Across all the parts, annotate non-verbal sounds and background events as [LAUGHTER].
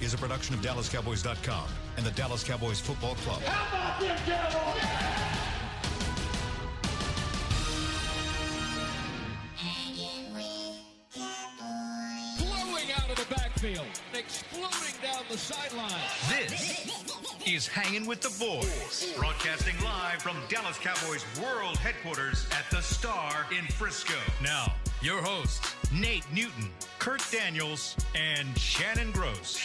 is a production of DallasCowboys.com and the Dallas Cowboys Football Club. How about them Cowboys? Blowing out of the backfield, exploding down the sideline. This is Hanging with the Boys, broadcasting live from Dallas Cowboys World Headquarters at the Star in Frisco. Now, your hosts, Nate Newton, Kurt Daniels, and Shannon Gross.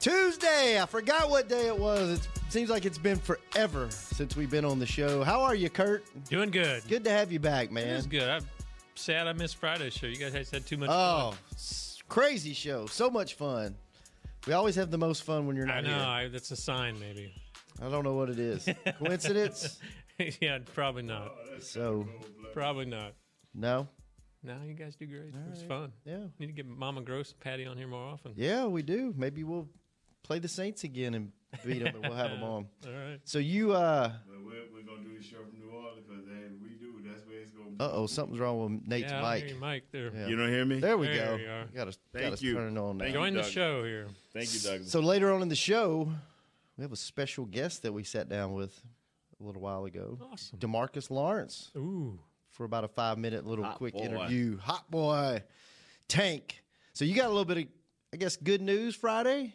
Tuesday. I forgot what day it was. It seems like it's been forever since we've been on the show. How are you, Kurt? Doing good. Good to have you back, man. was good. I'm sad I missed Friday's show. You guys had too much Oh, fun. s- crazy show. So much fun. We always have the most fun when you're not I know. here. I, that's a sign, maybe. I don't know what it is. [LAUGHS] Coincidence? [LAUGHS] yeah, probably not. so, Probably not. no. No, you guys do great. it was fun. Yeah. Need to get Mama Gross and Patty on here more often. Yeah, we do. Maybe we'll play the Saints again and beat them, and we'll have them [LAUGHS] on. All right. So you, uh, But we're, we're gonna do the show from New Orleans because we do. That's where it's gonna. be. uh oh, something's wrong with Nate's yeah, I mic. hear your mic there. Yeah. You don't hear me? There we There go. we are. Got to Thank got to you. turn it on now. Thank Join the show here. Thank you, Douglas. So later on in the show, we have a special guest that we sat down with a little while ago. Awesome. Demarcus Lawrence Ooh. For about a five minute little Hot quick boy. interview. Hot boy, Tank. So you got a little bit of, I guess, good news Friday.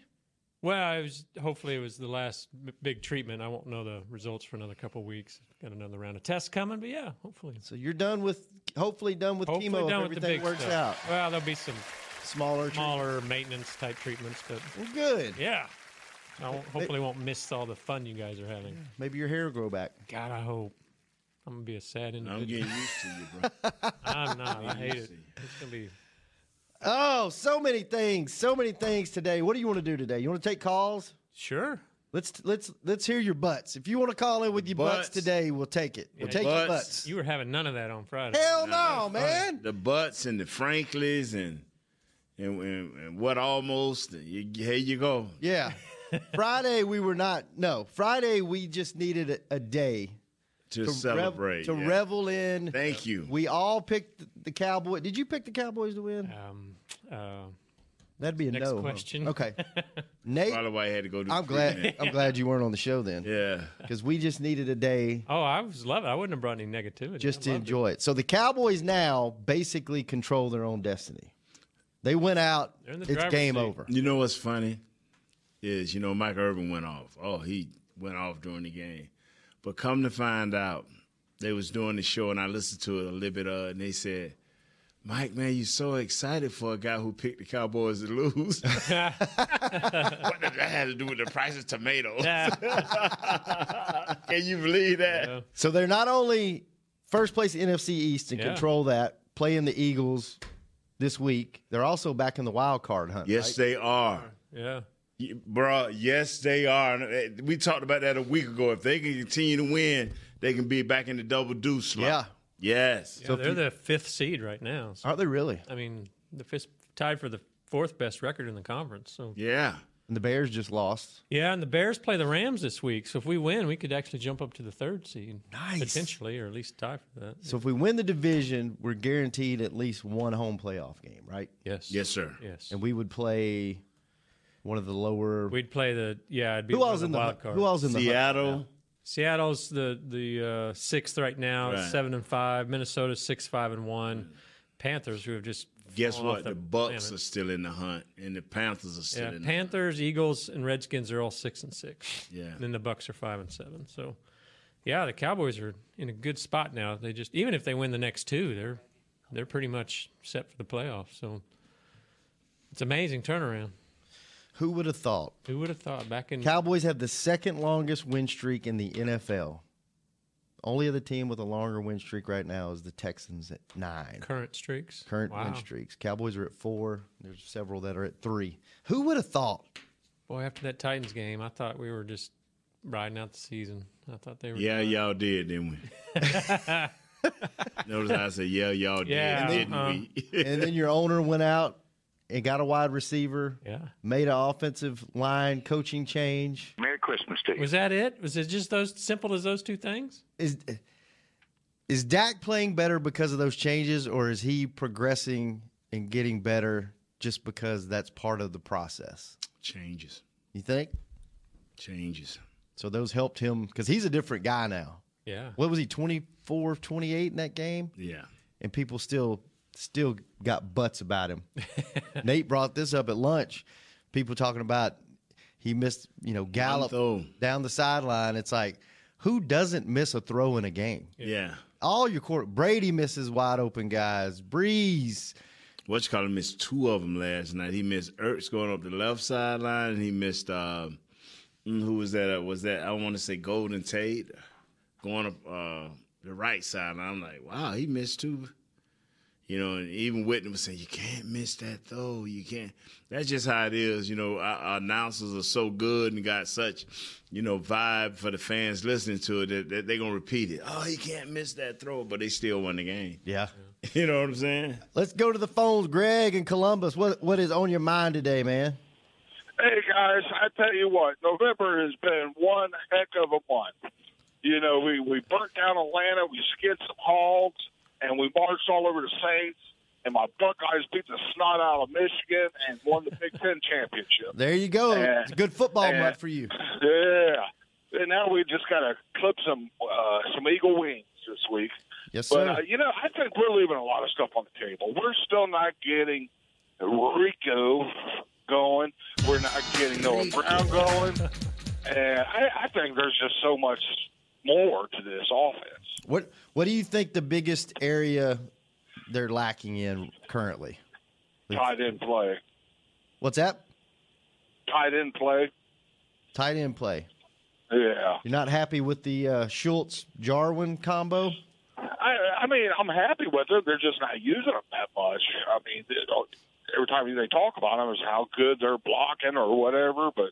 Well, it was hopefully it was the last b- big treatment. I won't know the results for another couple weeks. Got another round of tests coming, but yeah, hopefully. So you're done with, hopefully done with Hopefully chemo done if with the everything big works stuff. out. Well, there'll be some Smaller, treatment. smaller maintenance type treatments, but Well, good. yeah, I won't, hopefully won't miss all the fun you guys are having. Maybe your hair will grow back. God, I hope. I'm gonna be a sad individual. I'm getting used to you, bro. [LAUGHS] I'm not. I hate it. It's gonna be. Oh, so many things, so many things today. What do you want to do today? You want to take calls? Sure. Let's let's let's hear your butts. If you want to call in with your butts, Butts. today, we'll take it. We'll Yeah, take your butts. butts. You were having none of that on Friday. Hell no, man. the butts and the Franklies and and, and, and what almost. You, here you go. Yeah. [LAUGHS] Friday we were not. No, Friday we just needed a, a day To, to rev- celebrate. to yeah. revel in. Thank you. We all picked the Cowboy. Did you pick the Cowboys to win? Um, uh, That'd be a next no. question. Okay. [LAUGHS] Nate, Probably why I had to go do. I'm glad. I'm glad you weren't on the show then, Yeah. because we just needed a day oh, I was loving. it. I wouldn't have brought any negativity. just I to loved it. enjoy it. So the Cowboys now basically control their own destiny. They went out. The It's game seat. over. You know what's funny is you know Mike Irvin went off. Oh, he went off during the game, but come to find out, they was doing the show and I listened to it a little bit. Uh, and they said, "Mike, man, you're so excited for a guy who picked the Cowboys to lose. [LAUGHS] what did that have to do with the price of tomatoes? [LAUGHS] Can you believe that? Yeah. So they're not only first place NFC East and Yeah. control that, playing the Eagles this week. They're also back in the wild card hunt. Yes, right? they are." Yeah. Y- Bruh, yes, they are. Uh, We talked about that a week ago. If they can continue to win, they can be back in the double deuce slot. Yeah. Yes. Yeah, they're the fifth seed right now. So, Aren't they really? I mean, the fifth tied for the fourth best record in the conference. So Yeah. And the Bears just lost. yeah, and the Bears play the Rams this week. So if we win, we could actually jump up to the third seed, Nice. potentially, or at least tie for that. So if we win the division, we're guaranteed at least one home playoff game, right? Yes. Yes, sir. Yes. And we would play one of the lower. We'd play the yeah. It'd be who else of in the the wild card. Who else in the hunt? Seattle. Seattle's the the uh, sixth right now, Right. seven and five. Minnesota's six five and one. Panthers, who have just Guess fallen off what? The, the Bucks planet. are still in the hunt, and the Panthers are still Yeah, in the Panthers, Eagles, and Redskins are all six and six. Yeah. And then the Bucks are five and seven. So, yeah, the Cowboys are in a good spot now. They just even if they win the next two, they're they're pretty much set for the playoffs. So, it's amazing turnaround. Who would have thought? Who would have thought back in Cowboys have the second longest win streak in the NFL. Only other team with a longer win streak right now is the Texans at nine. current streaks? Current wow. win streaks. Cowboys are at four. There's several that are at three. Who would have thought? Boy, after that Titans game, I thought we were just riding out the season. I thought they were. Yeah, y'all did, didn't we? [LAUGHS] Notice how I said, yeah, y'all Yeah, did, didn't uh-huh. we? and then your owner went out and got a wide receiver, Yeah. made an offensive line coaching change. Merry Christmas to you. Was that it? Was it just those simple as those two things? Is is Dak playing better because of those changes, or is he progressing and getting better just because that's part of the process? Changes, You think? changes. So those helped him because he's a different guy now. Yeah. What was he, 24, 28 in that game? Yeah, And people still still got butts about him. [LAUGHS] Nate brought this up at lunch. People talking about he missed, you know, Gallup throw. down the sideline. It's like, who doesn't miss a throw in a game? yeah. All your court Brady misses wide open guys. Brees. What you call him? Missed two of them last night. He missed Ertz going up the left sideline, and he missed uh, mm, who was that? Uh, was that I want to say Golden Tate going up uh, the right side? I'm like, wow, he missed two. You know, and even Whitney was saying, you can't miss that throw. You can't. That's just how it is. You know, our, our announcers are so good and got such, you know, vibe for the fans listening to it that, that they're going to repeat it. Oh, he can't miss that throw, but they still won the game. Yeah. [LAUGHS] You know what I'm saying? Let's go to the phones. Greg in Columbus. What what is on your mind today, man? Hey guys, I tell you what, November has been one heck of a month. You know, we we burnt down Atlanta, we skid some hogs, and we marched all over the Saints. And my Buckeyes beat the snot out of Michigan and won the Big Ten championship. There you go. Yeah. It's a good football Yeah. month for you. Yeah. And now we just got to clip some uh, some eagle wings this week. Yes, But sir. uh, you know, I think we're leaving a lot of stuff on the table. We're still not getting Rico going. We're not getting Noah Brown going. [LAUGHS] And I, I think there's just so much more to this offense. what what do you think the biggest area they're lacking in currently? Tight end play. What's that? Tight end play. Tight end play. Yeah. You're not happy with the uh, Schultz Jarwin combo? I, I mean, I'm happy with it. They're just not using them that much. I mean, every time they talk about them is how good they're blocking or whatever. But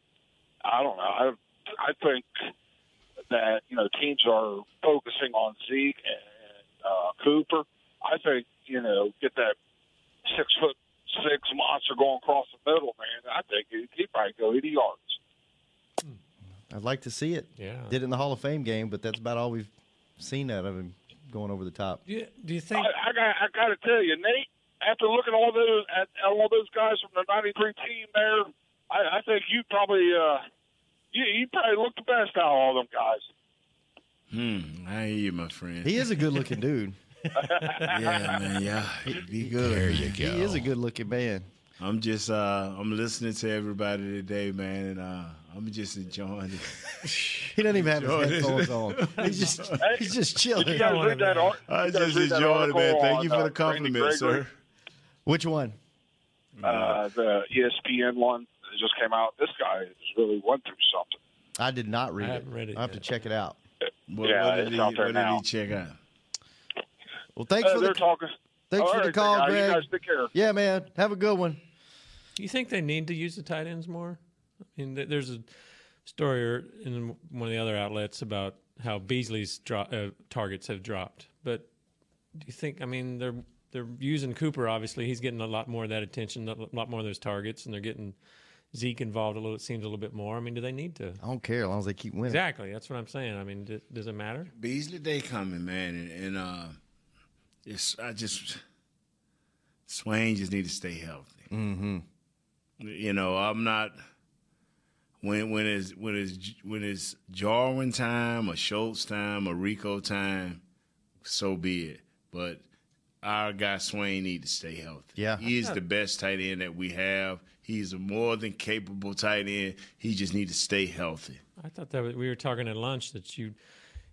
I don't know. I I think that you know teams are focusing on Zeke and uh, Cooper. I think you know get that six foot six monster going across the middle, man. I think he he probably go 80 yards. I'd like to see it. Yeah. Did it in the Hall of Fame game, but that's about all we've seen out of him going over the top. Do you, do you think? I, I got I got to tell you, Nate. After looking at all those at, at all those guys from the '93 team, there, I, I think you probably uh, you, you probably look the best out of all them guys. Hmm, I hear you, my friend. He is a good looking [LAUGHS] dude. yeah, man, yeah, be good. There you go. He is a good looking man. I'm just, uh, I'm listening to everybody today, man, and uh, I'm just enjoying it. [LAUGHS] He doesn't even have his headphones on. He's just [LAUGHS] he's just chilling. Did you guys read that? ar- I you just read that enjoying it, man. article Thank you for uh, the compliment, Randy sir. Which one? Uh, the ESPN one that just came out. This guy has really went through something. I did not read I it. read it I have yet. to check it out. What, Yeah, what did, it's he, out there what did now. he check out? Well, thanks Uh, for the talking. thanks All for the call, Greg. You guys take care. Yeah, man. Have a good one. You think they need to use the tight ends more? I mean, there's a story in one of the other outlets about how Beasley's dro- uh, targets have dropped. But do you think? I mean, they're they're using Cooper. Obviously, he's getting a lot more of that attention, a lot more of those targets, and they're getting Zeke involved a little. It seems a little bit more. I mean, do they need to? I don't care as long as they keep winning. Exactly. That's what I'm saying. I mean, d- does it matter? Beasley Day coming, man, and, and uh, it's I just Swaim just need to stay healthy. Mm-hmm. You know, I'm not when when it's when it's when it's Jarwin time or Schultz time or Rico time, so be it. But our guy Swaim need to stay healthy. Yeah. he is the best tight end that we have. He's a more than capable tight end. He just need to stay healthy. I thought that was, we were talking at lunch that you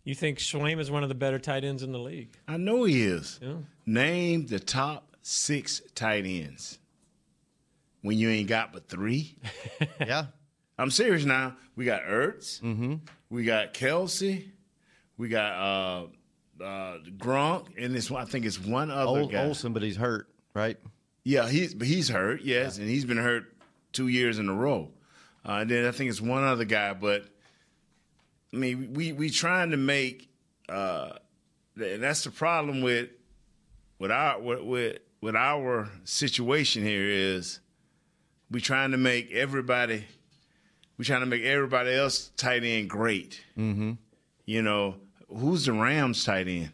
you think Swaim is one of the better tight ends in the league. I know he is. Yeah. Name the top six tight ends. When you ain't got but three. [LAUGHS] Yeah. I'm serious now. We got Ertz. Mm-hmm. We got Kelce. We got uh, uh, Gronk, and this one I think it's one other Old guy. Olsen, but he's hurt, right? Yeah, he's he's hurt. Yes, and he's been hurt two years in a row. Uh, and then I think it's one other guy, but I mean, we we trying to make, uh, and that's the problem with with our with with, with our situation here is we trying to make everybody we trying to make everybody else tight end great. Mm-hmm. You know, who's the Rams tight end?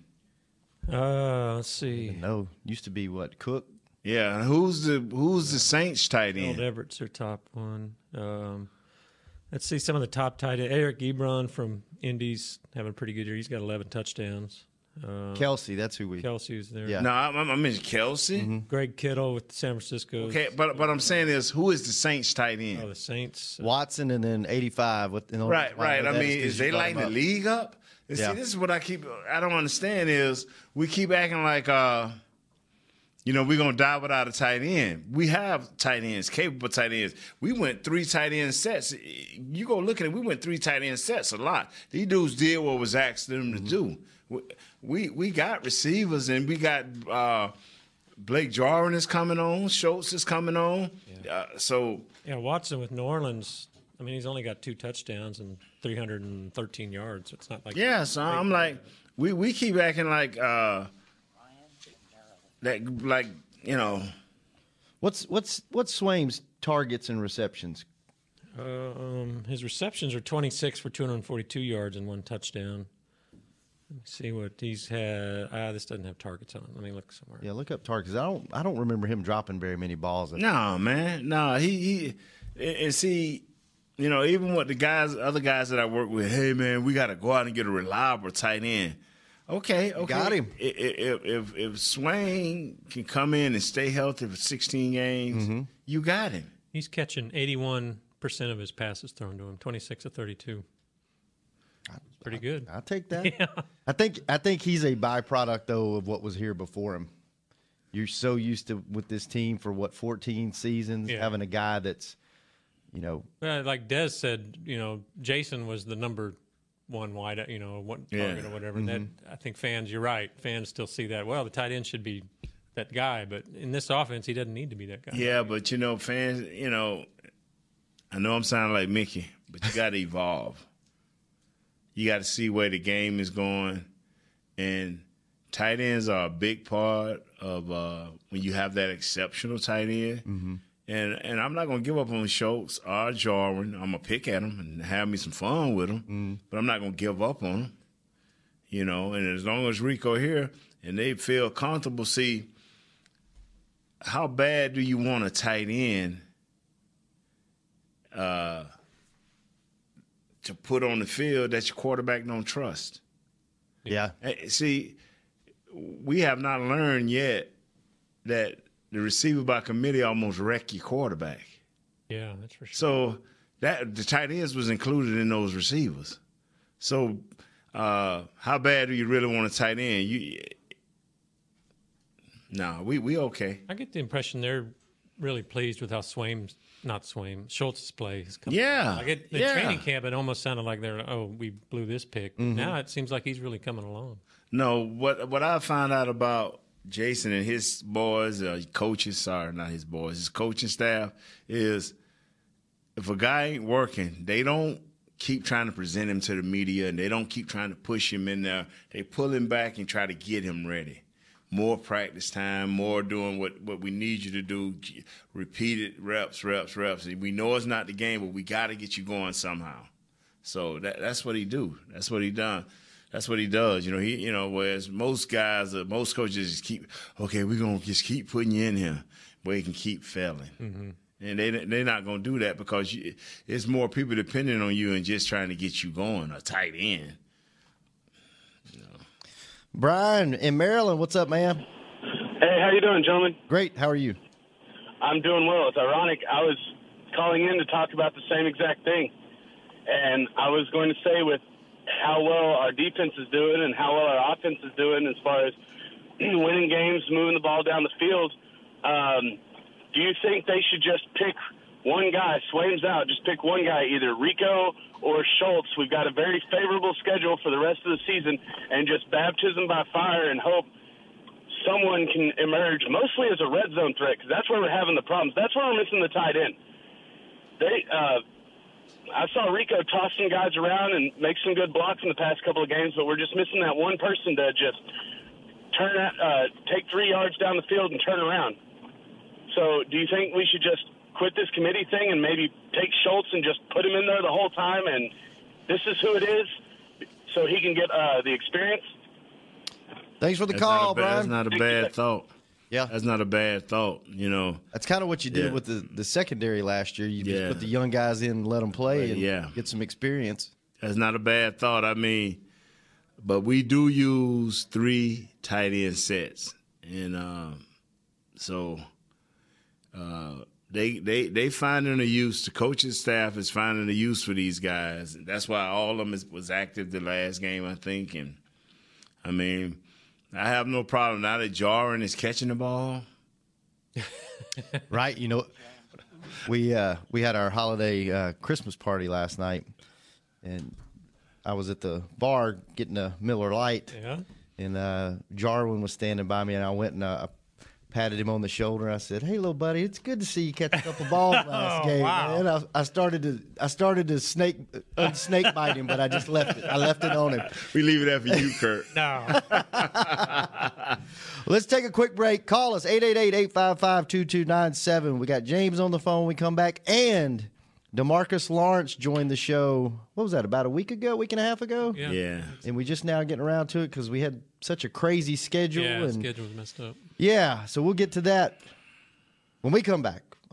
Uh, let's see. No, used to be what Cook. Yeah, who's the who's the Saints tight end? Old end? Everett's their top one. Um, let's see some of the top tight end. Eric Ebron from Indy's having a pretty good year. He's got 11 touchdowns. Uh, Kelce, that's who we. Kelce's there. Yeah. No, I, I mentioned Kelce. Greg Kittle with San Francisco. Okay, but but I'm saying is who is the Saints tight end? Oh, the Saints. Watson and then 85 with the Right, right. I mean, is 'cause is they brought lighting the league up? And Yeah. See, this is what I keep. I don't understand is we keep acting like, uh, you know, we're gonna die without a tight end. We have tight ends, capable tight ends. We went three tight end sets. You go look at it. We went three tight end sets a lot. These dudes did what was asked them to do. We, we we got receivers and we got. uh Blake Jarwin is coming on. Schultz is coming on. Uh, so Yeah, Watson with New Orleans. I mean, he's only got two touchdowns and 313 yards. It's not like Yeah, so I'm like, we we keep acting like uh that like you know What's what's what's Swaim's targets and receptions? Uh, um, his receptions are 26 for 242 yards and one touchdown. Let me see what he's had. Ah, this doesn't have targets on. it. Let me look somewhere. Yeah, look up targets. I don't I don't remember him dropping very many balls. no man, no he he and and see. You know, even with the guys, other guys that I work with, hey man, we got to go out and get a reliable tight end. Okay, okay, got him. I- i- If if if Swaim can come in and stay healthy for 16 games, Mm-hmm. you got him. He's catching 81% of his passes thrown to him, 26 of 32. Pretty good. I'll take that. [LAUGHS] I think I think he's a byproduct though of what was here before him. You're so used to with this team for what 14 seasons Yeah. having a guy that's you know Uh, like Des said, you know, Jason was the number one wide, you know, one target Yeah. or whatever. And that I think fans, you're right. Fans still see that. Well, the tight end should be that guy, but in this offense, he doesn't need to be that guy. Yeah, but you know, fans, you know, I know I'm sounding like Mickey, but you got to evolve. You got to see where the game is going, and tight ends are a big part of uh, when you have that exceptional tight end. And and I'm not gonna give up on Schultz or Jarwin. I'm gonna pick at them and have me some fun with them, but I'm not gonna give up on them. You know, and as long as Rico here and they feel comfortable, see how bad do you want a tight end uh, to put on the field that your quarterback don't trust? yeah Eh, See, we have not learned yet that the receiver by committee almost wreck your quarterback. Yeah, that's for sure. So that the tight ends was included in those receivers. So uh, how bad do you really want a tight end? You no, we we okay. I get the impression they're really pleased with how Swaim's not Swaim Schultz's play is coming. Yeah, Like it, the yeah. training camp, it almost sounded like they're oh we blew this pick. Mm-hmm. Now it seems like he's really coming along. No, what what I found out about Jason and his boys, uh, coaches, sorry, not his boys, his coaching staff is if a guy ain't working, they don't keep trying to present him to the media and they don't keep trying to push him in there. They pull him back and try to get him ready. More practice time, more doing what, what we need you to do, repeated reps, reps, reps. We know it's not the game, but we got to get you going somehow. So that that's what he do. That's what he done. That's what he does. You know, he you know, whereas most guys, uh, most coaches just keep okay, we're gonna just keep putting you in here where you can keep failing. And they they're not gonna do that because you, it's more people depending on you and just trying to get you going, a tight end. Brian in Maryland, what's up, man? Hey, how you doing, gentlemen? Great. How are you? I'm doing well. It's ironic. I was calling in to talk about the same exact thing, and I was going to say with how well our defense is doing and how well our offense is doing as far as [CLEARS THROAT] winning games, moving the ball down the field. Um, do you think they should just pick one guy? Swaim's out. Just pick one guy, either Rico or Schultz. We've got a very favorable schedule for the rest of the season, and just baptism by fire and hope someone can emerge, mostly as a red zone threat, because that's where we're having the problems. That's where we're missing the tight end. They, uh, I saw Rico toss some guys around and make some good blocks in the past couple of games, but we're just missing that one person to just turn, out, uh, take three yards down the field and turn around. So, do you think we should just quit this committee thing and maybe take Schultz and just put him in there the whole time, and this is who it is, so he can get uh, the experience? Thanks for the That's call, not a bad, Brian. That's not a bad thought. Yeah. that's not a bad thought. You know, That's kind of what you did Yeah. with the, the secondary last year. You just put the young guys in, and let them play, and Yeah. get some experience. that's not a bad thought. I mean, but we do use three tight end sets, and um, so uh, they they they finding a use. The coaching staff is finding a use for these guys. That's why all of them is, was active the last game, I think. And I mean, I have no problem now that Jarwin is catching the ball. [LAUGHS] right? You know, we uh, we had our holiday uh, Christmas party last night, and I was at the bar getting a Miller Lite. Yeah. and uh, Jarwin was standing by me, and I went and uh, patted him on the shoulder. I said, "Hey, little buddy, it's good to see you catch a couple balls [LAUGHS] last game." And I, I started to I started to snake uh, snake bite him, but I just left it. I left it on him. We leave it there for you, Kurt. [LAUGHS] No. [LAUGHS] Let's take a quick break. Call us 888-855-2297. We got James on the phone. We come back and Demarcus Lawrence joined the show. What was that? About a week ago, week and a half ago? Yeah. yeah. And we just now getting around to it because we had such a crazy schedule. Yeah, and schedule was messed up. yeah, so we'll get to that when we come back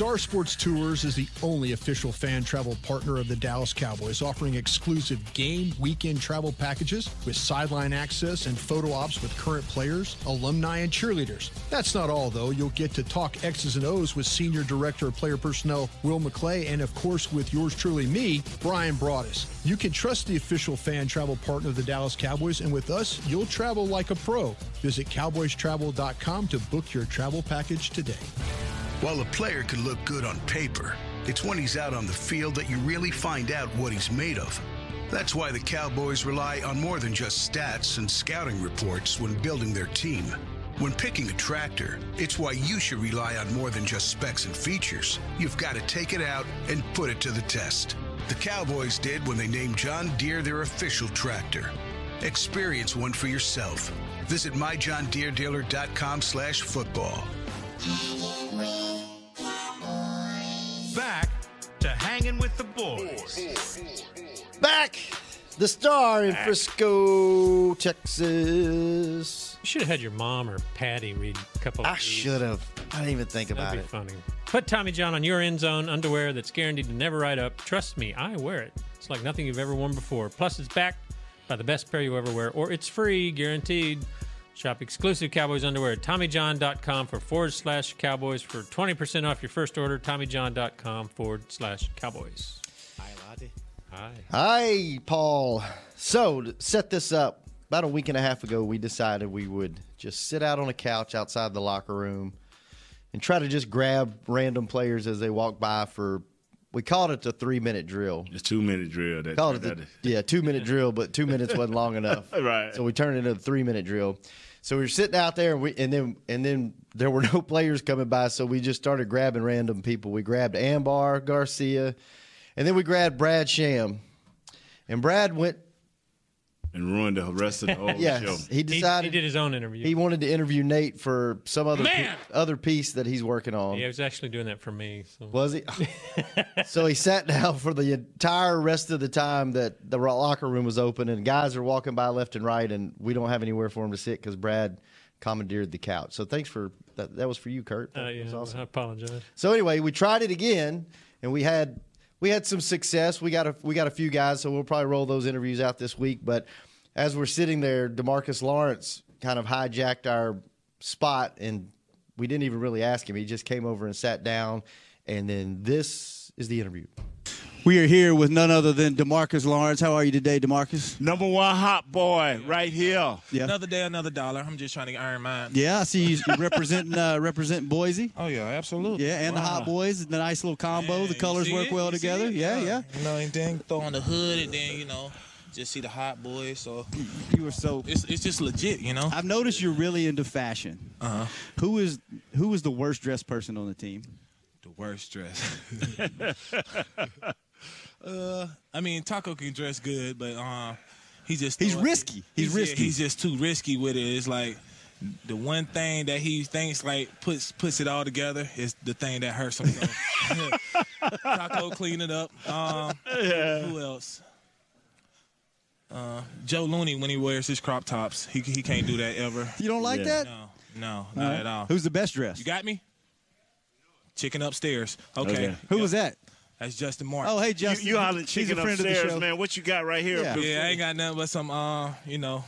Star Sports Tours is the only official fan travel partner of the Dallas Cowboys, offering exclusive game weekend travel packages with sideline access and photo ops with current players, alumni, and cheerleaders. That's not all, though. You'll get to talk X's and O's with Senior Director of Player Personnel Will McClay, and of course with yours truly, me, Brian Broaddus. You can trust the official fan travel partner of the Dallas Cowboys, and with us, you'll travel like a pro. Visit cowboystravel.com to book your travel package today. While a player can look good on paper, it's when he's out on the field that you really find out what he's made of. That's why the Cowboys rely on more than just stats and scouting reports when building their team. When picking a tractor, it's why you should rely on more than just specs and features. You've got to take it out and put it to the test. The Cowboys did when they named John Deere their official tractor. Experience one for yourself. Visit myjohndeerdealer.com slash football. Back to hanging with the boys. Back, the star in Frisco, Texas. You should have had your mom or Patty read a couple. I should have. I didn't even think about That'd be it. funny. Put Tommy John on your end zone underwear that's guaranteed to never ride up. Trust me, I wear it. It's like nothing you've ever worn before. Plus, it's backed by the best pair you ever wear, or it's free, guaranteed. Shop exclusive Cowboys underwear at TommyJohn.com for forward slash Cowboys for 20% off your first order. TommyJohn.com forward slash Cowboys. Hi, Lottie. Hi. Hi, Paul. So, to set this up, about a week and a half ago, we decided we would just sit out on a couch outside the locker room and try to just grab random players as they walk by for, we called it the three minute drill. The two minute drill. That, Called it the, [LAUGHS] yeah, two minute drill, but two minutes wasn't long enough. [LAUGHS] Right. So we turned it into a three minute drill. So we were sitting out there, and, we, and then and then there were [LAUGHS] no players coming by, so we just started grabbing random people. We grabbed Ambar Garcia, and then we grabbed Brad Sham, and Brad went. And ruined the rest of the whole [LAUGHS] Yes, show. he decided he did his own interview. he wanted to interview Nate for some other pe- Man! other piece that he's working on. Yeah, he was actually doing that for me. So. Was he? [LAUGHS] [LAUGHS] so he sat down for the entire rest of the time that the locker room was open, and guys are walking by left and right, and we don't have anywhere for him to sit because Brad commandeered the couch. So thanks for that. That was for you, Kurt. That Uh, yeah, was awesome. I apologize. So anyway, we tried it again, and we had we had some success. We got a we got a few guys, so we'll probably roll those interviews out this week. But as we're sitting there, Demarcus Lawrence kind of hijacked our spot and we didn't even really ask him. He just came over and sat down, and then this is the interview. We are here with none other than Demarcus Lawrence. How are you today, Demarcus? Number one hot boy right here. Yeah. Another day, another dollar. I'm just trying to earn mine. Yeah, I see you [LAUGHS] representing uh, representing Boise. Oh yeah, absolutely. Yeah, and the Hot Boys, the nice little combo. the colors work it? well You together. it? Yeah, yeah. You know, and then throw on the hood, and then you know, just see the hot boys. So You were so. it's it's just legit, you know. I've noticed you're really into fashion. Uh huh. Who is who is the worst dressed person on the team? The worst dress. [LAUGHS] uh, I mean, Taco can dress good, but uh, he just He's risky. He's yeah, risky. he's just too risky with it. It's like the one thing that he thinks like puts puts it all together is the thing that hurts him. So. [LAUGHS] Taco clean it up. Um, Who else? Uh, Joe Looney when he wears his crop tops, he he can't do that ever. You don't like that? No, no, not right. at all. Who's the best dressed? You got me? Chicken upstairs. Okay. Okay. Who Yep. was that? That's Justin Martin. Oh, hey You, Justin. you hollering He's chicken a friend of the upstairs, show. man. What you got right here? Yeah. Yeah, I ain't got nothing but some, uh, you know,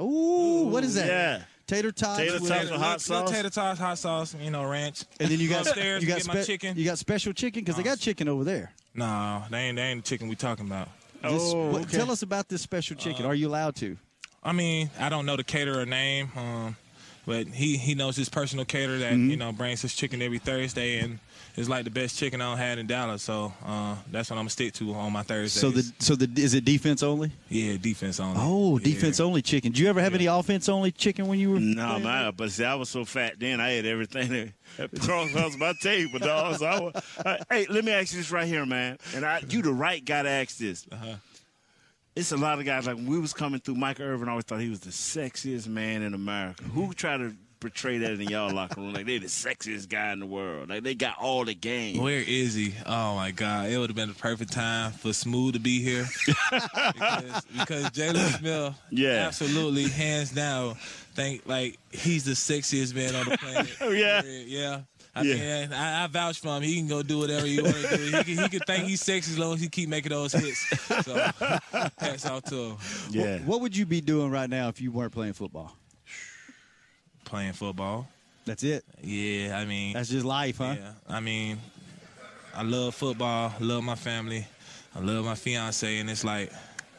Ooh, what is that? Yeah. Tater tots. Tater with- tots with hot little sauce. tater tots, hot sauce, you know, ranch. And then you got upstairs you got and get my chicken. You got special chicken because they got chicken over there. No, they ain't, they ain't the chicken we talking about. This- Oh, what- okay. Tell us about this special chicken. Are you allowed to? I mean, I don't know the caterer name, um, but he he knows his personal caterer that Mm-hmm. you know brings his chicken every Thursday, and it's like the best chicken I had in Dallas. So uh, that's what I'm gonna stick to on my Thursdays. So the so the is it defense only? yeah, defense only. Oh, Yeah. defense only chicken. Did you ever have any offense only chicken when you were? No, playing? man, but see, I was so fat then. I ate everything that crossed across my table, dog. So I was, uh, hey, let me ask you this right here, man. And I, you the right guy to ask this. Uh-huh. It's a lot of guys like when we was coming through. Michael Irvin always thought he was the sexiest man in America. Who tried to portray that in y'all locker room? Like they the sexiest guy in the world. Like they got all the game. Where is he? Oh my God! It would have been the perfect time for Smooth to be here [LAUGHS] because, because Jaylon Smith, Yeah. absolutely hands down, think like he's the sexiest man on the [LAUGHS] planet. Oh, yeah? yeah. I Yeah. mean, I, I vouch for him. He can go do whatever he want to do. He can, he can think he's sexy as long as he keep making those hits. So, hats off to him. Yeah. What would you be doing right now if you weren't playing football? Playing football. That's it. Yeah, I mean, That's just life, huh? Yeah, I mean, I love football. Love my family. I love my fiance, and it's like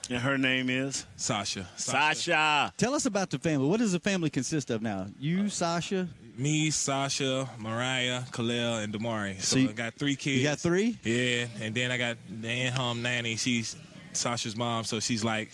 And her name is Sasha. Sasha. Tell us about the family. What does the family consist of now? You, Sasha. Me, Sasha, Mariah, Khalil, and Damari. So, So you- I got three kids. You got three. Yeah, and then I got the in-home nanny. She's Sasha's mom, so she's like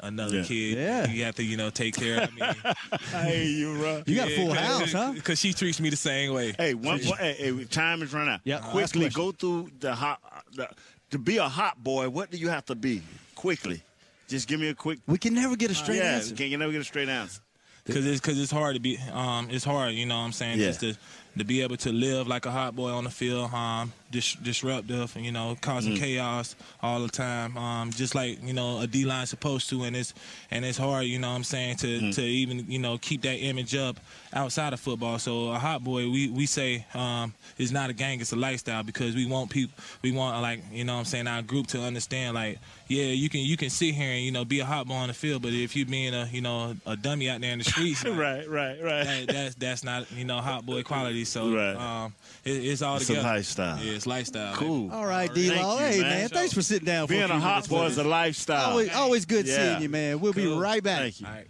another Yeah. kid. Yeah. you have to you know take care of me. [LAUGHS] Hey, you right. You got a full house, huh? Because she treats me the same way. Hey, one, one hey, hey, time is run out. Yeah, last quickly go through the hot. The, to be a hot boy, what do you have to be? Quickly, just give me a quick. We can never get a straight yeah, answer. can you never get a straight answer? Cause it's cause it's hard to be um it's hard you know what I'm saying Yeah. just to to be able to live like a hot boy on the field um dis- disruptive you know causing chaos all the time um just like you know a D line supposed to and it's and it's hard you know what I'm saying to to even you know keep that image up outside of football so a hot boy we we say um is not a gang it's a lifestyle because we want people we want like you know what I'm saying our group to understand like yeah you can you can sit here and you know be a hot boy on the field but if you being a you know a dummy out there in the streets [LAUGHS] like, right, right, right. that, that's that's not you know hot boy quality. So Right. um, it, it's all together. It's a lifestyle. Yeah, it's lifestyle. Cool. All right, D-Law. Hey, man. man. Thanks for sitting down. For Being a, few a hot minutes boy is a lifestyle. Always, always good Yeah. seeing you, man. We'll be right back. Thank you. All right.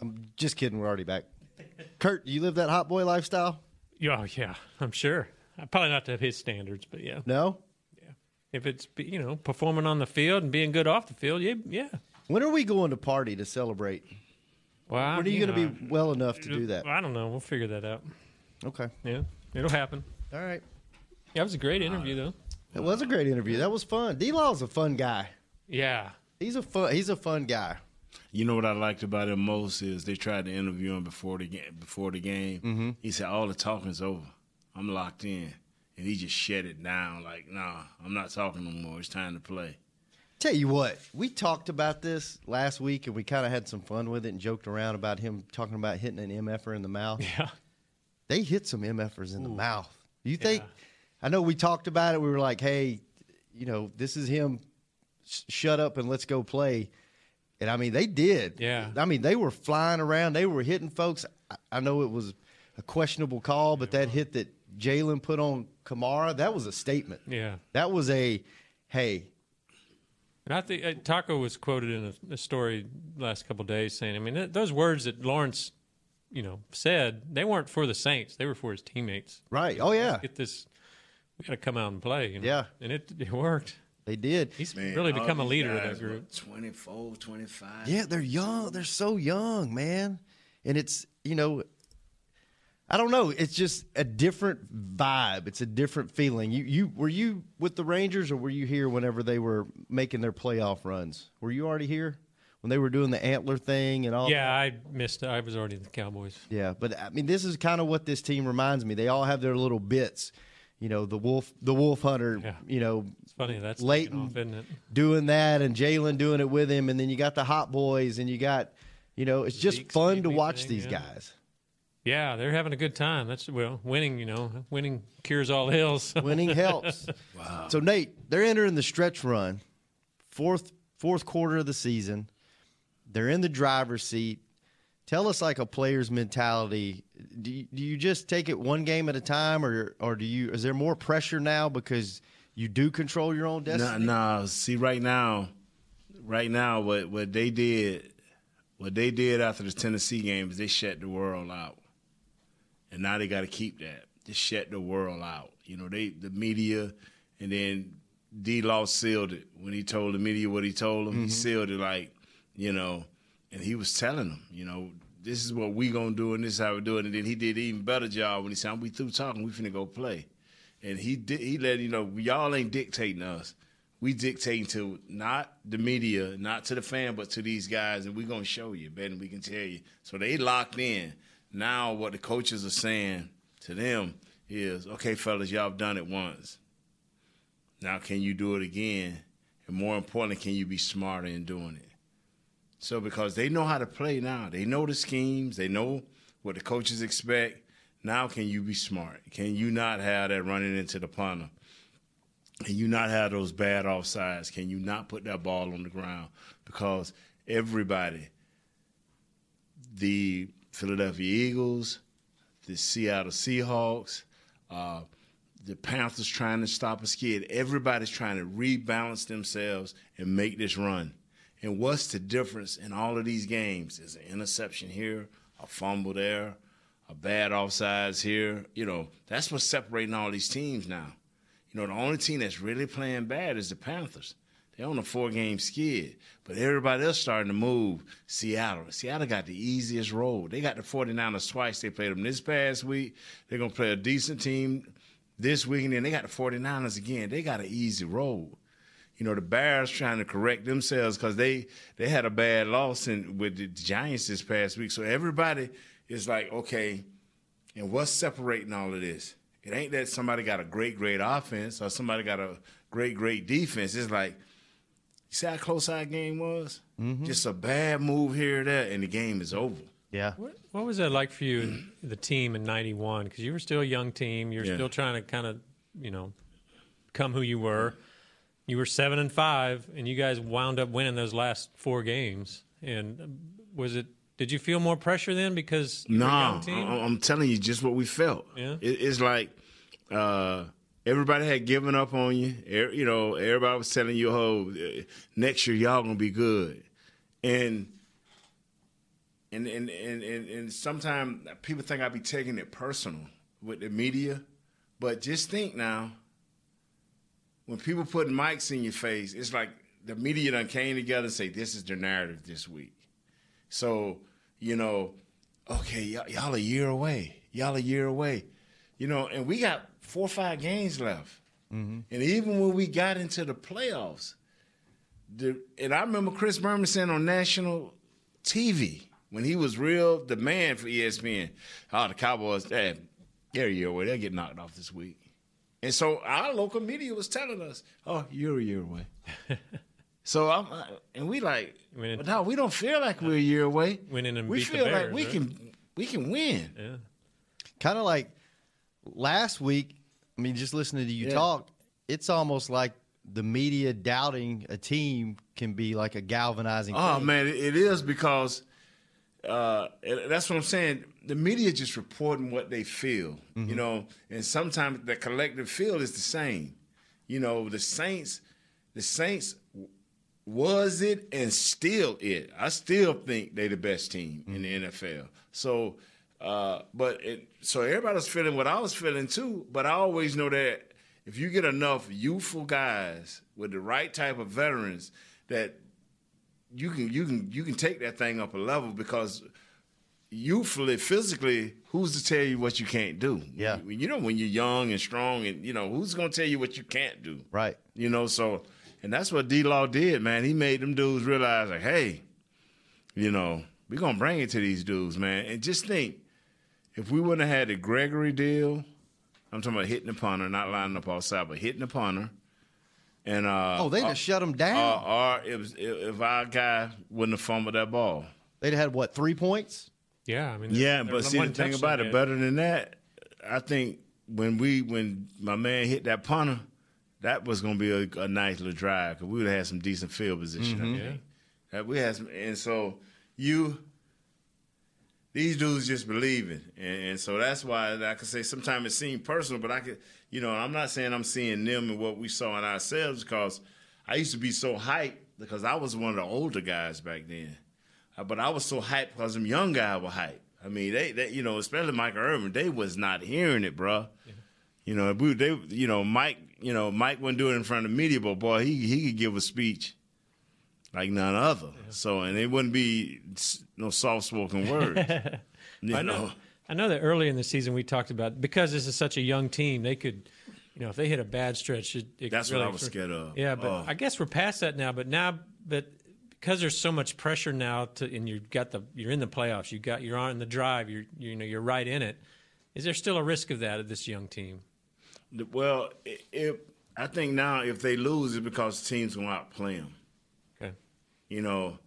I'm just kidding. We're already back. Kurt, you live that hot boy lifestyle? Oh yeah, I'm sure. Uh, probably not to have his standards, but yeah. No. Yeah. If it's you know performing on the field and being good off the field, yeah, yeah. When are we going to party to celebrate? Well, When are you, going to be uh, well enough to do uh, that? I don't know. We'll figure that out. Okay. Yeah, it'll happen. All right. Yeah, it was a great interview though. It was a great interview. That was fun. D Law's a fun guy. Yeah, He's a fun. He's a fun guy. You know what I liked about him most is they tried to interview him before the game. Before the game, Mm-hmm. he said, "All the talking's over. I'm locked in," and he just shut it down. Like, "Nah, I'm not talking no more. It's time to play." Tell you what, we talked about this last week and we kind of had some fun with it and joked around about him talking about hitting an MFer in the mouth. yeah. They hit some MFers in the mouth. You think? I know we talked about it. We were like, hey, you know, this is him. Sh- shut up and let's go play. And I mean, they did. Yeah. I mean, they were flying around. They were hitting folks. I, I know it was a questionable call, but that hit that Jaylon put on Kamara, that was a statement. Yeah. That was a, hey, And I think uh, Taco was quoted in a, a story last couple of days saying, I mean, th- those words that Lawrence, you know, said, they weren't for the Saints; they were for his teammates. Right. Oh, yeah. Let's get this. We got to come out and play. You know? Yeah. And it it worked. They did. He's Man, really become a these leader of that group. what, 24, 25. Yeah, they're young. They're so young, man. And it's, you know, I don't know. It's just a different vibe. It's a different feeling. You you were you with the Rangers or were you here whenever they were making their playoff runs? Were you already here when they were doing the antler thing and all? Yeah, I missed. It. I was already in the Cowboys. Yeah, but I mean, this is kind of what this team reminds me. They all have their little bits. You know, the wolf, the wolf hunter. Yeah. You know, It's funny that's Leighton off, isn't it? doing that, and Jaylon doing it with him, and then you got the hot boys, and you got, you know, it's just Zeke's fun to watch thing, these yeah. guys. Yeah, they're having a good time. That's well, winning. You know, winning cures all ills. [LAUGHS] Winning helps. Wow. So Nate, they're entering the stretch run, fourth fourth quarter of the season. They're in the driver's seat. Tell us like a player's mentality. Do you, do you just take it one game at a time, or or do you? Is there more pressure now because you do control your own Nah, destiny? nah. See, right now, right now, what what they did, what they did after the Tennessee game is they shut the world out, and now they got to keep that. Just shut the world out. You know, they the media, and then D. Law sealed it when he told the media what he told them. He mm-hmm. sealed it like, you know, and he was telling them, you know, this is what we gonna do, and this is how we do it. And then he did an even better job when he said, "We through talking, we finna go play." and he did, he let you know y'all ain't dictating us. We dictating to not the media, not to the fan, but to these guys, and we gonna show you, better we can tell you. So they locked in. Now what the coaches are saying to them is, okay, fellas, y'all done it once. Now can you do it again? And more importantly, can you be smarter in doing it? So because they know how to play now, they know the schemes, they know what the coaches expect. Now can you be smart? Can you not have that running into the punter? Can you not have those bad offsides? Can you not put that ball on the ground? Because everybody, the Philadelphia Eagles, the Seattle Seahawks, uh, the Panthers trying to stop a skid. Everybody's trying to rebalance themselves and make this run. And what's the difference in all of these games? Is an interception here, a fumble there, a bad offsides here. You know, that's what's separating all these teams now. You know, the only team that's really playing bad is the Panthers. They're on a four game skid. But everybody else starting to move. Seattle. Seattle got the easiest road. They got the 49ers twice. They played them this past week. They're going to play a decent team this week, and then they got the 49ers again. They got an easy road. You know, the Bears trying to correct themselves because they, they had a bad loss in, with the Giants this past week. So everybody is like, okay, and what's separating all of this? It ain't that somebody got a great, great offense or somebody got a great, great defense. It's like, you see how close our game was? Mhm. Just a bad move here or there, and the game is over. Yeah. What, what was that like for you, the team in '91? Because you were still a young team. You're Yeah. still trying to kind of, you know, come who you were. You were seven and five, and you guys wound up winning those last four games. And was it? Did you feel more pressure then because you were a No? I- I'm telling you just what we felt. Yeah. It, it's like uh, everybody had given up on you. Er- You know, everybody was telling you, "Oh, next year y'all gonna be good," and and and and and, and sometimes people think I be taking it personal with the media, but just think now. When people put mics in your face, it's like the media done came together and say, "This is the narrative this week." So, you know, okay, y'all, y'all a year away. Y'all a year away. You know, and we got four or five games left. And even when we got into the playoffs, the, and I remember Chris Berman saying on national TV when he was real the man for ESPN, oh, the Cowboys, eh, they're a year away. They'll get knocked off this week. And so our local media was telling us, oh, you're a year away. [LAUGHS] so I'm, and we like, but no, we don't feel like we're a year away. And we feel like we right? can we can win. Yeah. Kind of like last week. I mean, just listening to you Yeah. talk, it's almost like the media doubting a team can be like a galvanizing. Oh thing. man, it is because uh, and that's what I'm saying. The media just reporting what they feel, you know, and sometimes the collective feel is the same. You know, the Saints, the Saints was it and still it. I still think they the best team in the NFL. So, uh, but it, so everybody's feeling what I was feeling too. But I always know that if you get enough youthful guys with the right type of veterans, that you can you can you can take that thing up a level because youthfully, physically, who's to tell you what you can't do? Yeah. You, know, when you're young and strong, and you know, who's going to tell you what you can't do? Right. You know, so and that's what D Law did, man. He made them dudes realize, like, hey, you know, we're gonna bring it to these dudes, man. And just think, if we wouldn't have had the Gregory deal, I'm talking about hitting the punter, not lining up outside, but hitting the punter. And uh, Oh, they'd have shut him down. Uh, or it was, if our guy wouldn't have fumbled that ball. They'd have had what three points? Yeah, I mean, Yeah, but was see the thing about it, better than that, I think when we when my man hit that punter, that was going to be a, a nice little drive because we would have had some decent field position. Mm-hmm. I think. That we had some, and so you, these dudes just believe it, and, and so that's why I can say sometimes it seemed personal, but I could, you know, I'm not saying I'm seeing them and what we saw in ourselves because I used to be so hyped because I was one of the older guys back then. Uh, but I was so hyped because them young guys were hyped. I mean, they, they you know, especially Michael Irvin, they was not hearing it, bruh. You know, we, they, you know, Mike, you know, Mike wouldn't do it in front of the media, but boy, he he could give a speech like none other. So, and it wouldn't be no soft spoken words. [LAUGHS] you I know. I know that early in the season we talked about because this is such a young team, they could, you know, if they hit a bad stretch, it, it That's could what I really- was scared of. Yeah, but Oh. I guess we're past that now. But now, but because there's so much pressure now, to and you've got the you're in the playoffs, you got you're on the drive, you're you know you're right in it. Is there still a risk of that of this young team? Well, i- if I think now if they lose, it's because teams will outplay them. Okay. You know,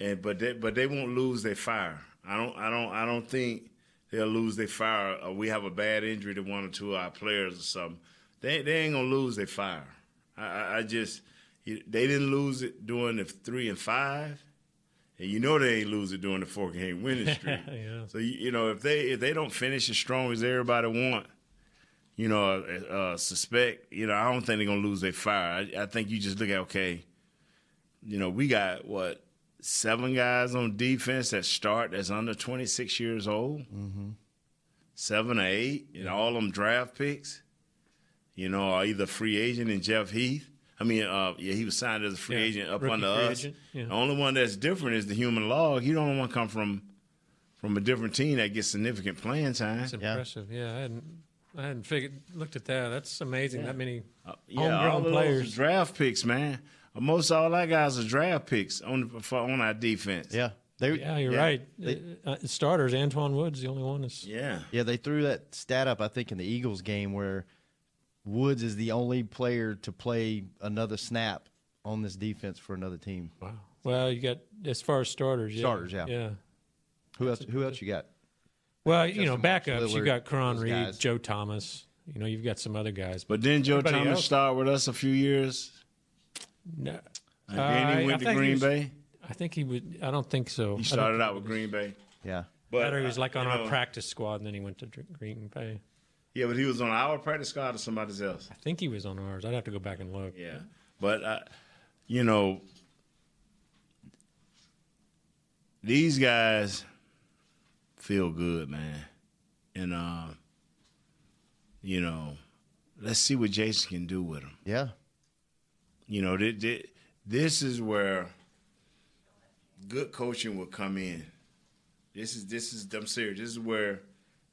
and but they but they won't lose their fire. I don't I don't I don't think they'll lose their fire. Or we have a bad injury to one or two of our players or something. They they ain't gonna lose their fire. I, I, I just they didn't lose it during the three and five. And you know they ain't lose it during the four game winning [LAUGHS] streak. Yeah. So you, you know if they if they don't finish as strong as everybody want, you know, uh, uh, suspect, you know, I don't think they're gonna lose their fire. I, I think you just look at okay, you know, we got what seven guys on defense that start that's under twenty six years old, Mm-hmm. seven or eight, and all them draft picks, you know, are either free agent and Jeff Heath. I mean, uh, yeah, he was signed as a free Yeah, agent up rookie under us. yeah. The only one that's different is the human log. He don't want to come from from a different team that gets significant playing time. That's impressive. Yeah, I hadn't I hadn't figured looked at that. That's amazing. That many Uh, Yeah, all homegrown of players. those draft picks, man. Uh, Most all our guys are draft picks on for, on our defense. Yeah. They, Yeah, you're Yeah. right. They- uh, starters, Antwaun Woods, the only one is. Yeah. Yeah, they threw that stat up, I think, in the Eagles game where Woods is the only player to play another snap on this defense for another team. Wow. Well, you got as far as starters. Yeah. Starters, yeah. Yeah. Who else? Who else you got? Well, you know, Justin Marks, backups. You got Caraun Reid, guys. Joe Thomas. You know, you've got some other guys. But then Joe Everybody Thomas else- started with us a few years. No. And then Uh, he I- went I to think he Green was- Bay. I think he would. I don't think so. He started out with Green Bay. Yeah. But But he was uh, like on you our know, practice squad, and then he went to Dr- Green Bay. Yeah, but he was on our practice squad or somebody else. I think he was on ours. I'd have to go back and look. Yeah, but uh, you know, these guys feel good, man, and uh, you know, let's see what Jason can do with them. Yeah. You know, th- th- this is where good coaching will come in. This is this is I'm serious. This is where